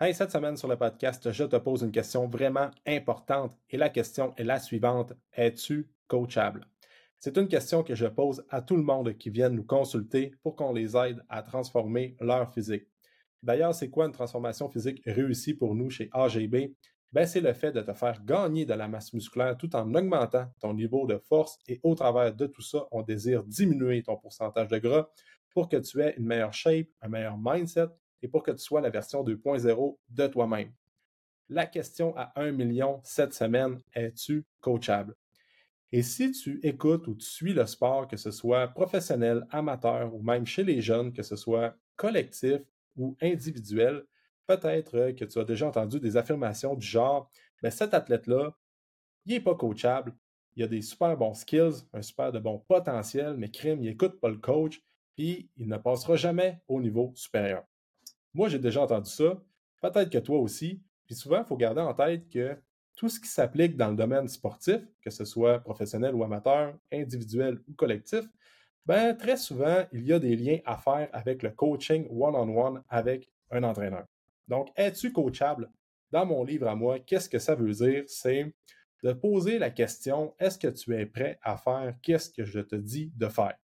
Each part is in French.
Hey, cette semaine sur le podcast, je te pose une question vraiment importante et la question est la suivante. Es-tu coachable? C'est une question que je pose à tout le monde qui vient nous consulter pour qu'on les aide à transformer leur physique. D'ailleurs, c'est quoi une transformation physique réussie pour nous chez AGB? Ben, c'est le fait de te faire gagner de la masse musculaire tout en augmentant ton niveau de force et au travers de tout ça, on désire diminuer ton pourcentage de gras pour que tu aies une meilleure shape, un meilleur mindset et pour que tu sois la version 2.0 de toi-même. La question à 1 million cette semaine, es-tu coachable? Et si tu écoutes ou tu suis le sport, que ce soit professionnel, amateur ou même chez les jeunes, que ce soit collectif ou individuel, peut-être que tu as déjà entendu des affirmations du genre, mais cet athlète-là, il n'est pas coachable, il a des super bons skills, un super de bon potentiel, mais crime, il n'écoute pas le coach, puis il ne passera jamais au niveau supérieur. Moi, j'ai déjà entendu ça. Peut-être que toi aussi. Puis souvent, il faut garder en tête que tout ce qui s'applique dans le domaine sportif, que ce soit professionnel ou amateur, individuel ou collectif, ben, très souvent, il y a des liens à faire avec le coaching one-on-one avec un entraîneur. Donc, es-tu coachable? Dans mon livre à moi, qu'est-ce que ça veut dire? C'est de poser la question, est-ce que tu es prêt à faire qu'est-ce que je te dis de faire?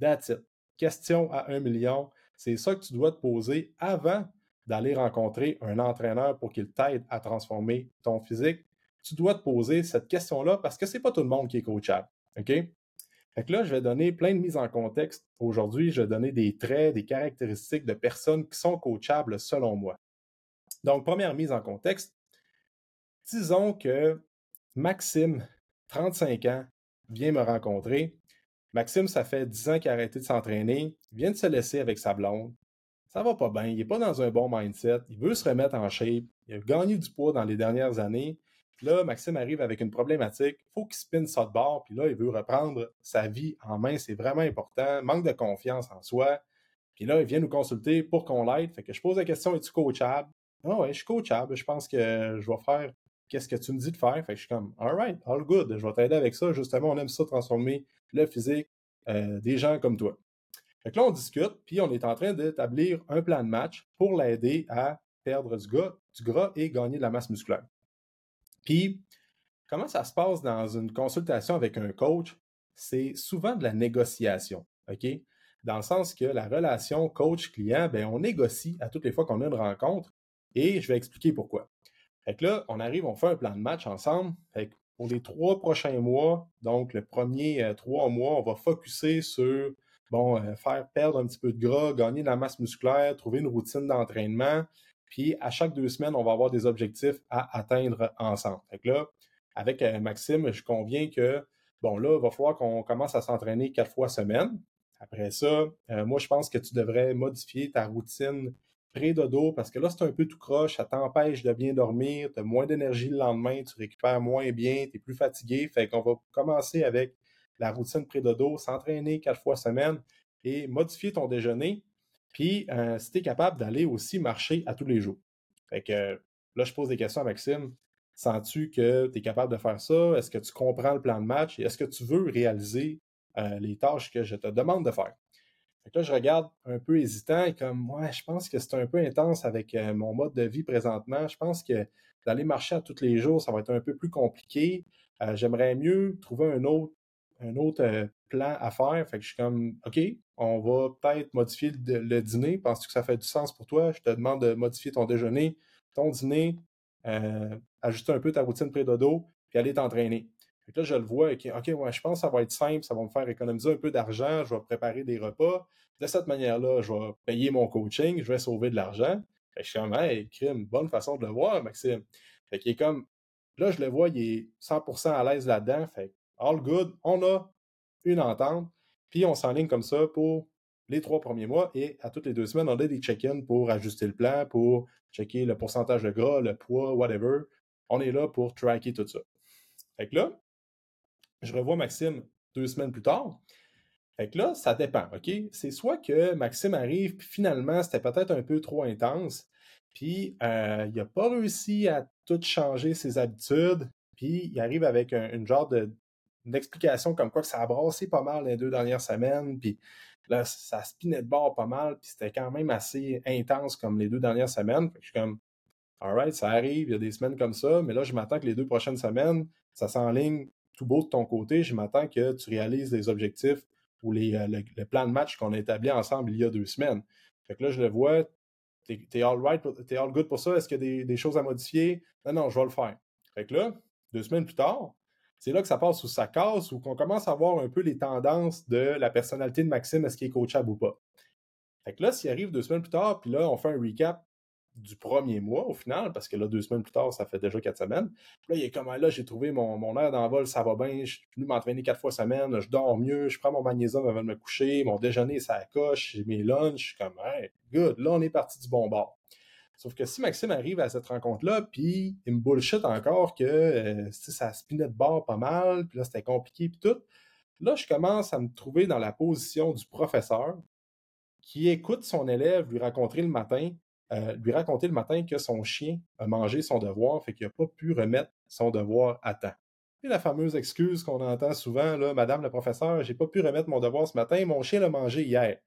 That's it. Question à un million. C'est ça que tu dois te poser avant d'aller rencontrer un entraîneur pour qu'il t'aide à transformer ton physique. Tu dois te poser cette question-là parce que c'est pas tout le monde qui est coachable. OK? Fait que là, je vais donner plein de mises en contexte. Aujourd'hui, je vais donner des traits, des caractéristiques de personnes qui sont coachables selon moi. Donc, première mise en contexte. Disons que Maxime, 35 ans, vient me rencontrer Maxime, ça fait 10 ans qu'il a arrêté de s'entraîner. Il vient de se laisser avec sa blonde. Ça va pas bien. Il n'est pas dans un bon mindset. Il veut se remettre en shape. Il a gagné du poids dans les dernières années. Puis là, Maxime arrive avec une problématique. Faut qu'il spinne ça de bord. Puis là, il veut reprendre sa vie en main. C'est vraiment important. Manque de confiance en soi. Puis là, il vient nous consulter pour qu'on l'aide. Fait que je pose la question, es-tu coachable? Ah ouais, je suis coachable. Je pense que je vais faire qu'est-ce que tu me dis de faire? Fait que je suis comme, all right, all good. Je vais t'aider avec ça. Justement, on aime ça transformer le physique euh, des gens comme toi. Fait que là, on discute, puis on est en train d'établir un plan de match pour l'aider à perdre du, du gras et gagner de la masse musculaire. Puis, comment ça se passe dans une consultation avec un coach? C'est souvent de la négociation, OK? Dans le sens que la relation coach-client, ben, on négocie à toutes les fois qu'on a une rencontre et je vais expliquer pourquoi. Fait que là, on arrive, on fait un plan de match ensemble. Fait pour les trois prochains mois, donc le premier euh, trois mois, on va focuser sur bon, euh, faire perdre un petit peu de gras, gagner de la masse musculaire, trouver une routine d'entraînement. Puis à chaque deux semaines, on va avoir des objectifs à atteindre ensemble. Fait que là, avec euh, Maxime, je conviens que bon, là, il va falloir qu'on commence à s'entraîner quatre fois semaine. Après ça, moi, je pense que tu devrais modifier ta routine pré-dodo, parce que là, c'est un peu tout croche, ça t'empêche de bien dormir, tu as moins d'énergie le lendemain, tu récupères moins bien, tu es plus fatigué. Fait qu'on va commencer avec la routine pré-dodo, s'entraîner quatre fois semaine et modifier ton déjeuner. Puis, euh, si tu es capable d'aller aussi marcher à tous les jours. Fait que là, je pose des questions à Maxime. Sens-tu que tu es capable de faire ça? Est-ce que tu comprends le plan de match? Est-ce que tu veux réaliser euh, les tâches que je te demande de faire? Là, je regarde un peu hésitant et comme, moi, je pense que c'est un peu intense avec euh, mon mode de vie présentement. Je pense que d'aller marcher à tous les jours, ça va être un peu plus compliqué. Euh, j'aimerais mieux trouver un autre, un autre euh, plan à faire. Fait que je suis comme, OK, on va peut-être modifier le, dîner. Penses-tu que ça fait du sens pour toi? Je te demande de modifier ton déjeuner, ton dîner, ajuster un peu ta routine pré-dodo, puis aller t'entraîner. Là, je le vois, OK, OK, je pense que ça va être simple, ça va me faire économiser un peu d'argent, je vais préparer des repas. De cette manière-là, je vais payer mon coaching, je vais sauver de l'argent. je suis comme, hey, bonne façon de le voir, Maxime. Fait qu'il est comme, là, je le vois, il est 100% à l'aise là-dedans. Fait all good, on a une entente, puis on s'enligne comme ça pour les trois premiers mois et à toutes les deux semaines, on a des check-ins pour ajuster le plan, pour checker le pourcentage de gras, le poids, whatever. On est là pour tracker tout ça. Fait que là, je revois Maxime deux semaines plus tard. Fait que là, ça dépend, OK? C'est soit que Maxime arrive, puis finalement, c'était peut-être un peu trop intense, puis euh, il n'a pas réussi à tout changer ses habitudes, puis il arrive avec une genre de explication comme quoi que ça a brassé pas mal les deux dernières semaines, puis là, ça spinait de bord pas mal, puis c'était quand même assez intense comme les deux dernières semaines. Fait je suis comme, Alright, ça arrive, il y a des semaines comme ça, mais là, je m'attends que les deux prochaines semaines, ça s'enligne beau de ton côté. Je m'attends que tu réalises les objectifs ou les, euh, le, plan de match qu'on a établi ensemble il y a deux semaines. Fait que là, je le vois, t'es es all right, t'es all good pour ça? Est-ce qu'il y a des, choses à modifier? Non, non, je vais le faire. Fait que là, deux semaines plus tard, c'est là que ça passe sous sa casse ou qu'on commence à voir un peu les tendances de la personnalité de Maxime, est-ce qu'il est coachable ou pas. Fait que là, s'il arrive deux semaines plus tard, puis là, on fait un recap du premier mois au final, parce que là, deux semaines plus tard, ça fait déjà quatre semaines. Puis là, il est comme là, j'ai trouvé mon, mon air d'envol, ça va bien, je suis venu m'entraîner quatre fois semaine, je dors mieux, je prends mon magnésium avant de me coucher, mon déjeuner, ça coche, j'ai mes lunchs, je suis comme hey, good, là, on est parti du bon bord. Sauf que si Maxime arrive à cette rencontre-là, puis il me bullshit encore que euh, ça spinait de bord pas mal, puis là, c'était compliqué, puis tout, là, je commence à me trouver dans la position du professeur qui écoute son élève lui raconter le matin euh, lui raconter le matin que son chien a mangé son devoir, fait qu'il n'a pas pu remettre son devoir à temps. Et la fameuse excuse qu'on entend souvent, là, Madame la professeure, j'ai pas pu remettre mon devoir ce matin, mon chien l'a mangé hier.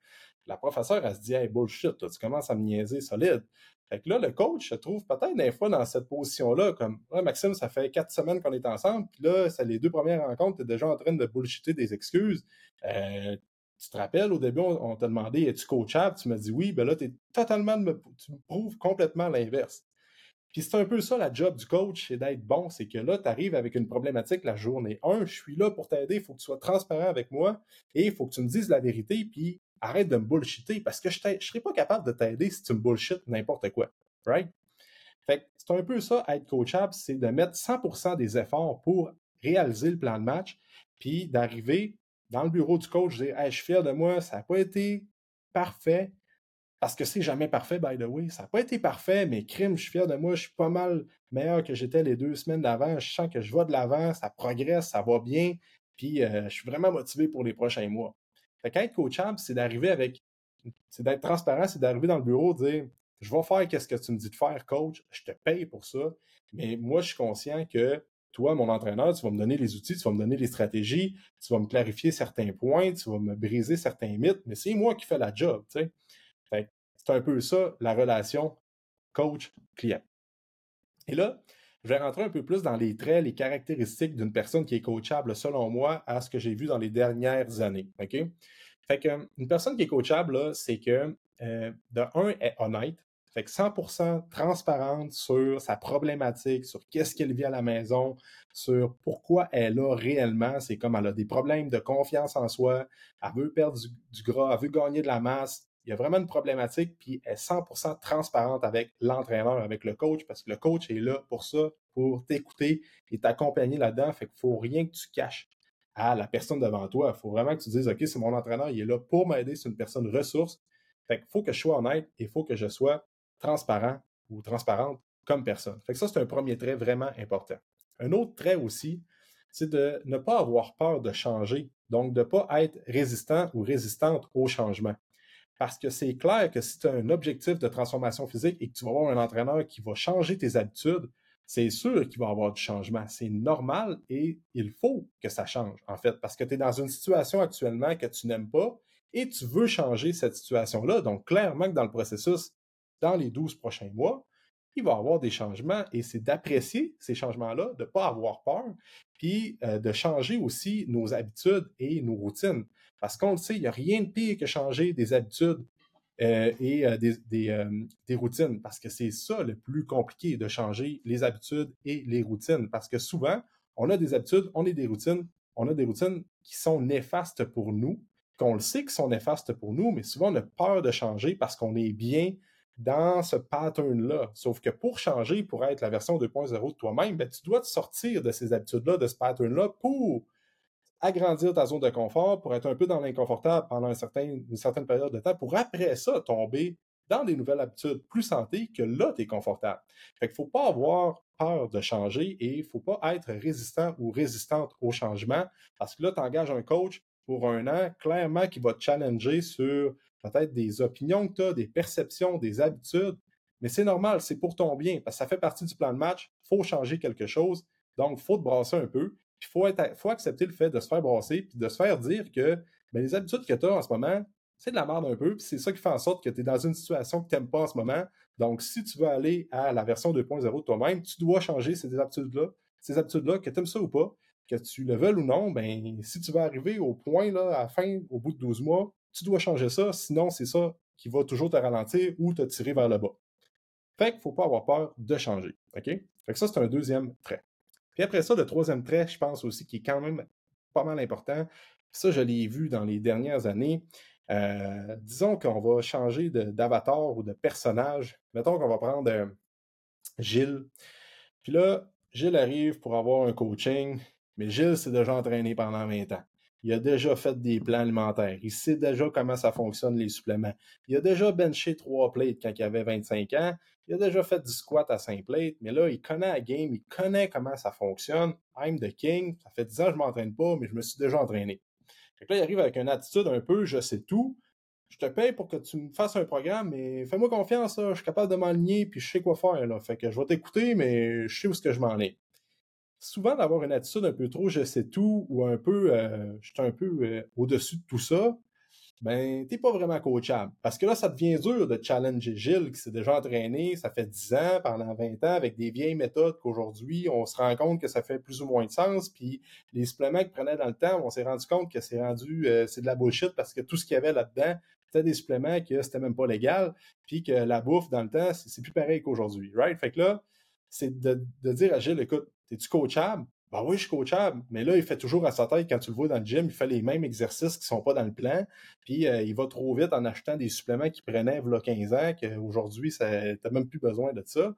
La professeure, elle se dit, hey, bullshit, tu commences à me niaiser solide. Fait que là, le coach se trouve peut-être des fois dans cette position-là, comme Maxime, ça fait quatre semaines qu'on est ensemble, puis là, c'est les deux premières rencontres, tu es déjà en train de bullshiter des excuses. Euh, tu te rappelles, au début, on, t'a demandé es-tu coachable Tu m'as dit oui, ben là, es totalement tu me prouves complètement l'inverse. Puis c'est un peu ça la job du coach, c'est d'être bon. C'est que là, tu arrives avec une problématique la journée Un, Je suis là pour t'aider, il faut que tu sois transparent avec moi et il faut que tu me dises la vérité, puis arrête de me bullshiter parce que je ne serais pas capable de t'aider si tu me bullshit n'importe quoi. Right? Fait c'est un peu ça, être coachable, c'est de mettre 100% des efforts pour réaliser le plan de match, puis d'arriver dans le bureau du coach, dire Je suis fier de moi, ça n'a pas été parfait, parce que c'est jamais parfait, by the way. Ça n'a pas été parfait, mais crime, je suis fier de moi, je suis pas mal meilleur que j'étais les deux semaines d'avant. Je sens que je vais de l'avant, ça progresse, ça va bien, puis euh, je suis vraiment motivé pour les prochains mois. Fait qu'être coachable, c'est d'arriver avec, c'est d'être transparent, c'est d'arriver dans le bureau, dire je vais faire qu'est-ce que tu me dis de faire, coach, je te paye pour ça, mais moi, je suis conscient que toi, mon entraîneur, tu vas me donner les outils, tu vas me donner les stratégies, tu vas me clarifier certains points, tu vas me briser certains mythes, mais c'est moi qui fais la job, c'est un peu ça, la relation coach-client. Et là, je vais rentrer un peu plus dans les traits, les caractéristiques d'une personne qui est coachable, selon moi, à ce que j'ai vu dans les dernières années. Fait une personne qui est coachable, c'est que, euh, de un, est honnête, fait que 100% transparente sur sa problématique, sur qu'est-ce qu'elle vit à la maison, sur pourquoi elle a réellement. C'est comme elle a des problèmes de confiance en soi, elle veut perdre du, gras, elle veut gagner de la masse. Il y a vraiment une problématique, puis elle est 100% transparente avec l'entraîneur, avec le coach, parce que le coach est là pour ça, pour t'écouter et t'accompagner là-dedans. Fait qu'il faut rien que tu caches à la personne devant toi. Il faut vraiment que tu dises, OK, c'est mon entraîneur, il est là pour m'aider, c'est une personne ressource. Fait qu'il faut que je sois honnête et il faut que je sois transparent ou transparente comme personne. Fait que ça, c'est un premier trait vraiment important. Un autre trait aussi, c'est de ne pas avoir peur de changer, donc de ne pas être résistant ou résistante au changement. Parce que c'est clair que si tu as un objectif de transformation physique et que tu vas avoir un entraîneur qui va changer tes habitudes, c'est sûr qu'il va y avoir du changement. C'est normal et il faut que ça change, en fait, parce que tu es dans une situation actuellement que tu n'aimes pas et tu veux changer cette situation-là. Donc, clairement que dans le processus, dans les 12 prochains mois, il va y avoir des changements et c'est d'apprécier ces changements-là, de ne pas avoir peur, puis euh, de changer aussi nos habitudes et nos routines. Parce qu'on le sait, il n'y a rien de pire que changer des habitudes euh, et euh, des, des, routines, parce que c'est ça le plus compliqué, de changer les habitudes et les routines. Parce que souvent, on a des habitudes, on a des routines, on a des routines qui sont néfastes pour nous, qu'on le sait qui sont néfastes pour nous, mais souvent on a peur de changer parce qu'on est bien dans ce pattern-là. Sauf que pour changer, pour être la version 2.0 de toi-même, ben, tu dois te sortir de ces habitudes-là, de ce pattern-là, pour agrandir ta zone de confort, pour être un peu dans l'inconfortable pendant une certaine période de temps, pour après ça tomber dans des nouvelles habitudes plus santé que là, tu es confortable. Fait qu'il ne faut pas avoir peur de changer et il ne faut pas être résistant ou résistante au changement parce que là, tu engages un coach pour un an, clairement, qui va te challenger sur peut-être des opinions que tu as, des perceptions, des habitudes, mais c'est normal, c'est pour ton bien, parce que ça fait partie du plan de match, il faut changer quelque chose, donc il faut te brasser un peu, il faut, faut, accepter le fait de se faire brasser, puis de se faire dire que ben, les habitudes que tu as en ce moment, c'est de la merde un peu, puis c'est ça qui fait en sorte que tu es dans une situation que tu n'aimes pas en ce moment, Donc, si tu veux aller à la version 2.0 de toi-même, tu dois changer ces habitudes-là. Ces habitudes-là, que tu aimes ça ou pas, que tu le veuilles ou non, ben, si tu veux arriver au point, là, à la fin, au bout de 12 mois, tu dois changer ça. Sinon, c'est ça qui va toujours te ralentir ou te tirer vers le bas. Fait qu'il ne faut pas avoir peur de changer. OK? Fait que ça, c'est un deuxième trait. Puis après ça, le troisième trait, je pense aussi, qui est quand même pas mal important, ça, je l'ai vu dans les dernières années. Euh, disons qu'on va changer d'avatar ou de personnage. Mettons qu'on va prendre euh, Gilles. Puis là, Gilles arrive pour avoir un coaching, mais Gilles s'est déjà entraîné pendant 20 ans. Il a déjà fait des plans alimentaires. Il sait déjà comment ça fonctionne, les suppléments. Il a déjà benché trois plates quand il avait 25 ans. Il a déjà fait du squat à 5 plates. Mais là, il connaît la game. Il connaît comment ça fonctionne. I'm the king. Ça fait 10 ans que je ne m'entraîne pas, mais je me suis déjà entraîné. Fait là, il arrive avec une attitude un peu je sais tout. Je te paye pour que tu me fasses un programme, mais fais-moi confiance, je suis capable de m'aligner puis je sais quoi faire. Là. Fait que je vais t'écouter, mais je sais où ce que je m'en ai souvent d'avoir une attitude un peu trop je sais tout ou un peu euh, je suis un peu euh, au-dessus de tout ça, ben t'es pas vraiment coachable. Parce que là, ça devient dur de challenger Gilles qui s'est déjà entraîné, ça fait 10 ans, pendant 20 ans, avec des vieilles méthodes qu'aujourd'hui, on se rend compte que ça fait plus ou moins de sens. Puis les suppléments qu'il prenait dans le temps, on s'est rendu compte que c'est rendu euh, c'est de la bullshit parce que tout ce qu'il y avait là-dedans, c'était des suppléments que c'était même pas légal, puis que la bouffe dans le temps, c'est plus pareil qu'aujourd'hui. Right? Fait que là, c'est de, dire à Gilles, écoute, es-tu coachable? Ben oui, je suis coachable, mais là, il fait toujours à sa tête, quand tu le vois dans le gym, il fait les mêmes exercices qui ne sont pas dans le plan, puis euh, il va trop vite en achetant des suppléments qu'il prenait il y a 15 ans, qu'aujourd'hui, tu n'as même plus besoin de ça.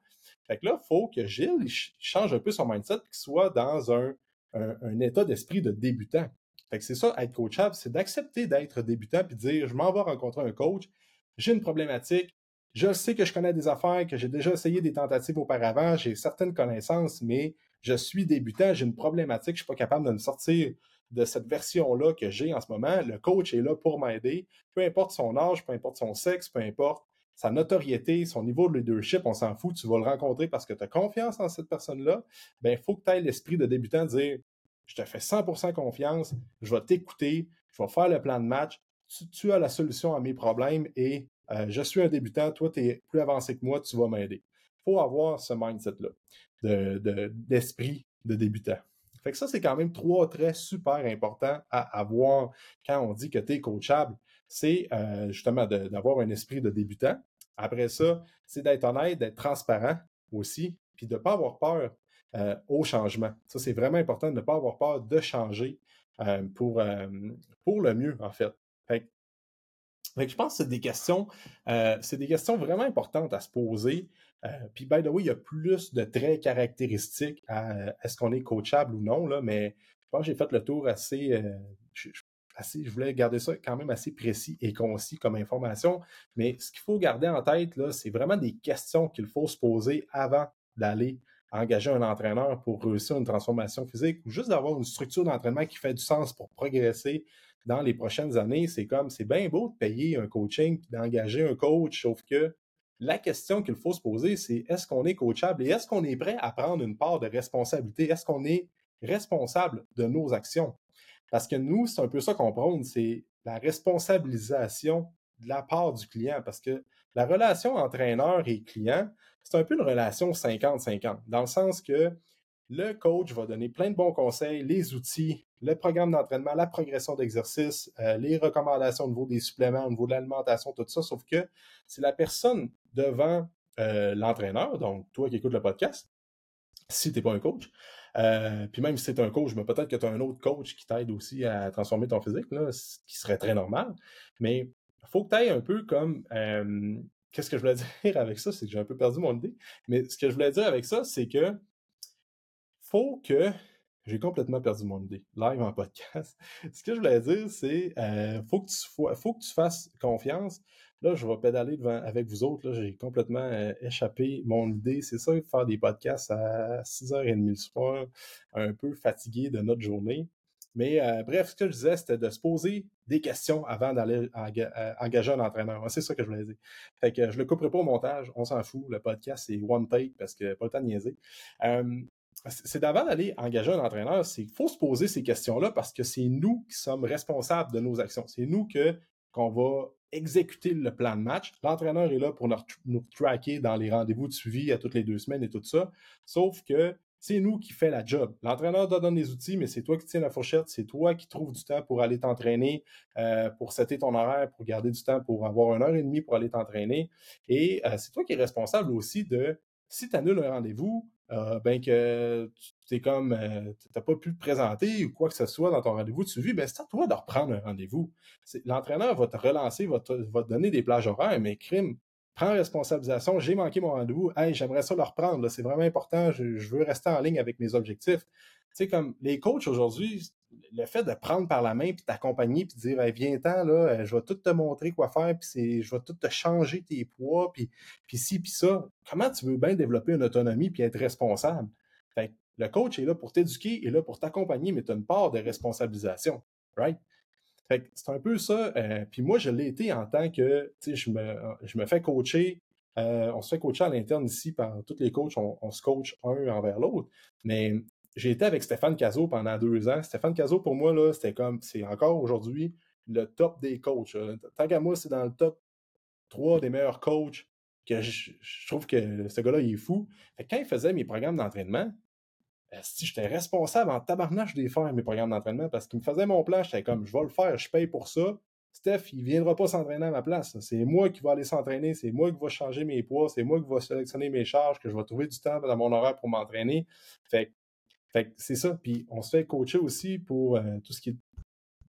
Fait que là, il faut que Gilles change un peu son mindset, qu'il soit dans un, un, état d'esprit de débutant. Fait que c'est ça, être coachable, c'est d'accepter d'être débutant, puis dire, je m'en vais rencontrer un coach, j'ai une problématique, je sais que je connais des affaires, que j'ai déjà essayé des tentatives auparavant, j'ai certaines connaissances, mais je suis débutant, j'ai une problématique, je suis pas capable de me sortir de cette version-là que j'ai en ce moment. Le coach est là pour m'aider, peu importe son âge, peu importe son sexe, peu importe sa notoriété, son niveau de leadership, on s'en fout, tu vas le rencontrer parce que tu as confiance en cette personne-là. Ben, il faut que tu aies l'esprit de débutant de dire Je te fais 100% confiance, je vais t'écouter, je vais faire le plan de match, tu, as la solution à mes problèmes et euh, je suis un débutant, toi, tu es plus avancé que moi, tu vas m'aider. Il faut avoir ce mindset-là d'esprit de, débutant. Fait que ça, c'est quand même trois traits super importants à avoir quand on dit que tu es coachable. C'est euh, justement d'avoir un esprit de débutant. Après ça, c'est d'être honnête, d'être transparent aussi, puis de ne pas avoir peur euh, au changement. Ça, c'est vraiment important de ne pas avoir peur de changer pour, pour le mieux, en. Fait, je pense que c'est des questions, c'est des questions vraiment importantes à se poser. Euh, puis, by the way, il y a plus de traits caractéristiques à euh, est-ce qu'on est coachable ou non, là, mais je pense que j'ai fait le tour assez, euh, assez. Je voulais garder ça quand même assez précis et concis comme information. Mais ce qu'il faut garder en tête, là, c'est vraiment des questions qu'il faut se poser avant d'aller engager un entraîneur pour réussir une transformation physique ou juste d'avoir une structure d'entraînement qui fait du sens pour progresser dans les prochaines années. C'est comme, c'est bien beau de payer un coaching d'engager un coach, sauf que la question qu'il faut se poser, c'est est-ce qu'on est coachable et est-ce qu'on est prêt à prendre une part de responsabilité? Est-ce qu'on est responsable de nos actions? Parce que nous, c'est un peu ça qu'on prône, c'est la responsabilisation de la part du client. Parce que la relation entraîneur et client, c'est un peu une relation 50-50, dans le sens que le coach va donner plein de bons conseils, les outils, le programme d'entraînement, la progression d'exercice, euh, les recommandations au niveau des suppléments, au niveau de l'alimentation, tout ça, sauf que c'est la personne devant euh, l'entraîneur, donc toi qui écoutes le podcast, si tu n'es pas un coach, euh, puis même si c'est un coach, mais peut-être que tu as un autre coach qui t'aide aussi à transformer ton physique, ce qui serait très normal. Mais il faut que tu ailles un peu comme. Qu'est-ce que je voulais dire avec ça? C'est que j'ai un peu perdu mon idée. Mais ce que je voulais dire avec ça, c'est que faut que j'ai complètement perdu mon idée, live en podcast. Ce que je voulais dire, c'est euh, faut, que tu, faut, que tu fasses confiance. Là, je vais pédaler devant, avec vous autres. J'ai complètement euh, échappé mon idée. C'est ça, faire des podcasts à 6h30 le soir, un peu fatigué de notre journée. Mais euh, bref, ce que je disais, c'était de se poser des questions avant d'aller engager un entraîneur. C'est ça que je voulais dire. Fait que je le couperai pas au montage, on s'en fout. Le podcast, c'est one take parce que pas le temps de niaiser c'est d'avant d'aller engager un entraîneur, c'est qu'il faut se poser ces questions-là parce que c'est nous qui sommes responsables de nos actions. C'est nous que qu'on va exécuter le plan de match. L'entraîneur est là pour nous, tracker dans les rendez-vous de suivi à toutes les deux semaines et tout ça. Sauf que c'est nous qui fait la job. L'entraîneur te donne les outils, mais c'est toi qui tiens la fourchette, c'est toi qui trouves du temps pour aller t'entraîner, euh, pour setter ton horaire, pour garder du temps, pour avoir une heure et demie pour aller t'entraîner. Et euh, c'est toi qui es responsable aussi de, si tu annules un rendez-vous, euh, ben que tu comme n'as pas pu te présenter ou quoi que ce soit dans ton rendez-vous de suivi, ben c'est à toi de reprendre un rendez-vous. L'entraîneur va te relancer, va te, va te donner des plages horaires, mais crime, prends responsabilisation, j'ai manqué mon rendez-vous, hey, j'aimerais ça le reprendre, c'est vraiment important, je, veux rester en ligne avec mes objectifs. Tu sais, comme les coachs aujourd'hui, le fait de prendre par la main, puis t'accompagner, puis dire viens-t'en, là, euh, je vais tout te montrer quoi faire, puis je vais tout te changer tes poids, puis, puis ci, puis ça. Comment tu veux bien développer une autonomie puis être responsable? Fait le coach est là pour t'éduquer, est là pour t'accompagner, mais tu as une part de responsabilisation. Right? c'est un peu ça. Euh, puis moi, je l'ai été en tant que, tu sais, je me, je me fais coacher. Euh, on se fait coacher à l'interne ici par tous les coachs, on, se coach un envers l'autre. Mais j'ai été avec Stéphane Cazot pendant deux ans. Stéphane Cazot, pour moi, c'était comme, c'est encore aujourd'hui le top des coachs. Tant qu'à moi, c'est dans le top trois des meilleurs coachs que je, trouve que ce gars-là, il est fou. quand il faisait mes programmes d'entraînement, si j'étais responsable en tabarnache des faire mes programmes d'entraînement parce qu'il me faisait mon plan, j'étais comme je vais le faire, je paye pour ça. Steph, il ne viendra pas s'entraîner à ma place. C'est moi qui vais aller s'entraîner, c'est moi qui vais changer mes poids, c'est moi qui vais sélectionner mes charges, que je vais trouver du temps dans mon horaire pour m'entraîner. Fait, fait c'est ça. Puis on se fait coacher aussi pour euh, tout ce qui est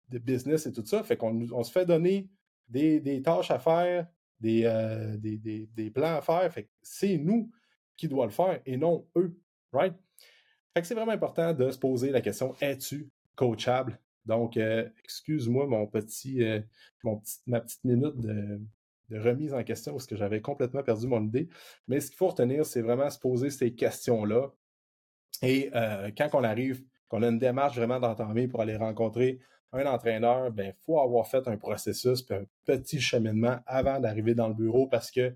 de business et tout ça. Fait qu'on on se fait donner des, tâches à faire, euh, des, des, plans à faire. Fait c'est nous qui doit le faire et non eux. Right? Fait que c'est vraiment important de se poser la question es-tu coachable? Donc, euh, excuse-moi mon petit, mon ma petite minute de, remise en question parce que j'avais complètement perdu mon idée. Mais ce qu'il faut retenir, c'est vraiment se poser ces questions-là. Et euh, quand on arrive, qu'on a une démarche vraiment d'entamer pour aller rencontrer un entraîneur, ben, il faut avoir fait un processus, un petit cheminement avant d'arriver dans le bureau parce que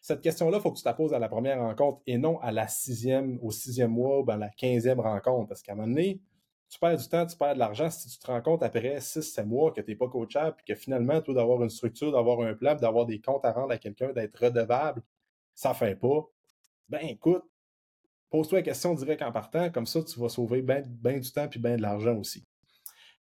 cette question-là, il faut que tu la poses à la première rencontre et non à la sixième, au sixième mois ou à la quinzième rencontre. Parce qu'à un moment donné, tu perds du temps, tu perds de l'argent si tu te rends compte après six, sept mois que tu n'es pas coachable et que finalement, toi, d'avoir une structure, d'avoir un plan, d'avoir des comptes à rendre à quelqu'un, d'être redevable, ça ne fait pas. Ben écoute, pose-toi la question direct en partant, comme ça, tu vas sauver bien du temps et bien de l'argent aussi.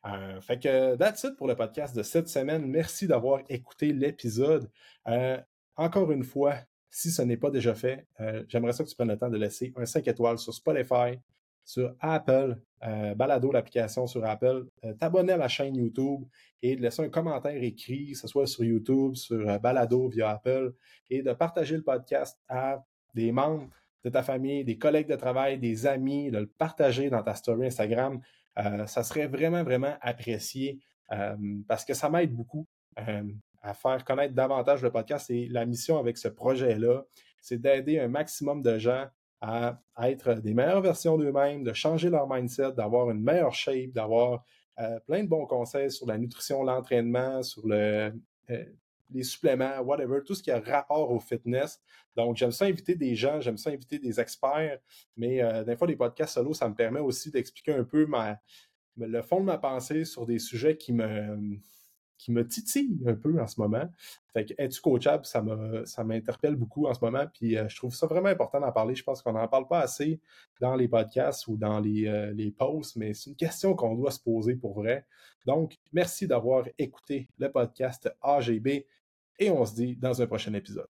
Euh, fait que that's it pour le podcast de cette semaine. Merci d'avoir écouté l'épisode. Euh, encore une fois, si ce n'est pas déjà fait, euh, j'aimerais ça que tu prennes le temps de laisser un 5 étoiles sur Spotify, sur Apple, Balado, l'application sur Apple, t'abonner à la chaîne YouTube et de laisser un commentaire écrit, que ce soit sur YouTube, sur Balado via Apple, et de partager le podcast à des membres de ta famille, des collègues de travail, des amis, de le partager dans ta story Instagram. ça serait vraiment, vraiment apprécié parce que ça m'aide beaucoup à faire connaître davantage le podcast. Et la mission avec ce projet-là, c'est d'aider un maximum de gens à, être des meilleures versions d'eux-mêmes, de changer leur mindset, d'avoir une meilleure shape, d'avoir euh, plein de bons conseils sur la nutrition, l'entraînement, sur le, euh, les suppléments, whatever, tout ce qui a rapport au fitness. Donc, j'aime ça inviter des gens, j'aime ça inviter des experts, mais euh, des fois, les podcasts solo, ça me permet aussi d'expliquer un peu ma, le fond de ma pensée sur des sujets qui me, qui me titille un peu en ce moment. Fait que es-tu coachable, ça ça m'interpelle beaucoup en ce moment, puis euh, je trouve ça vraiment important d'en parler. Je pense qu'on n'en parle pas assez dans les podcasts ou dans les, euh, les posts, mais c'est une question qu'on doit se poser pour vrai. Donc, merci d'avoir écouté le podcast AGB et on se dit dans un prochain épisode.